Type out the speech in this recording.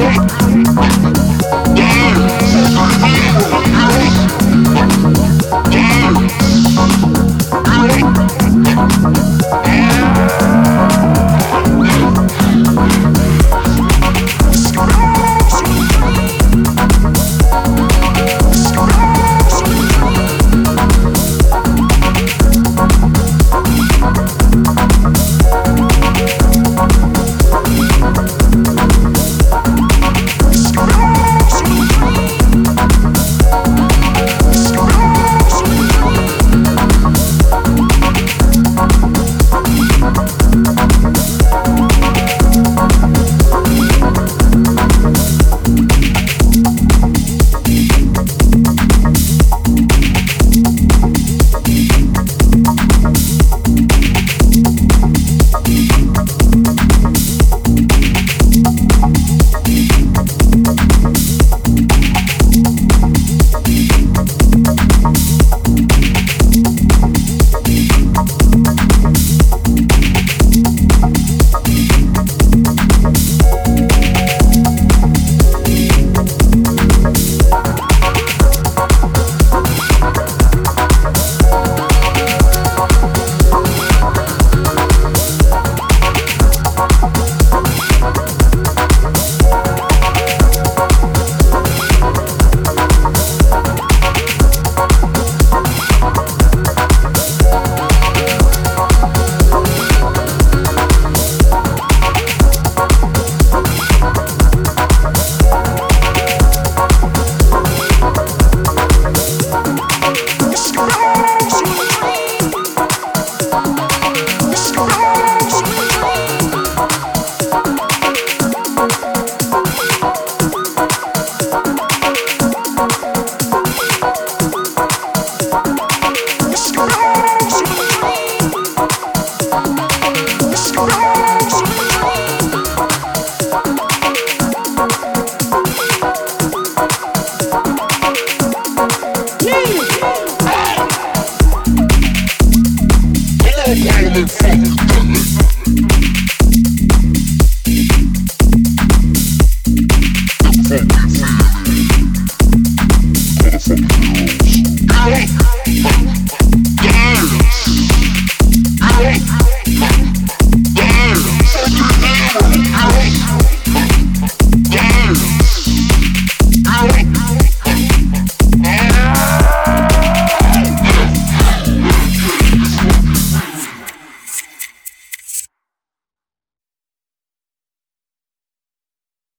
Yes.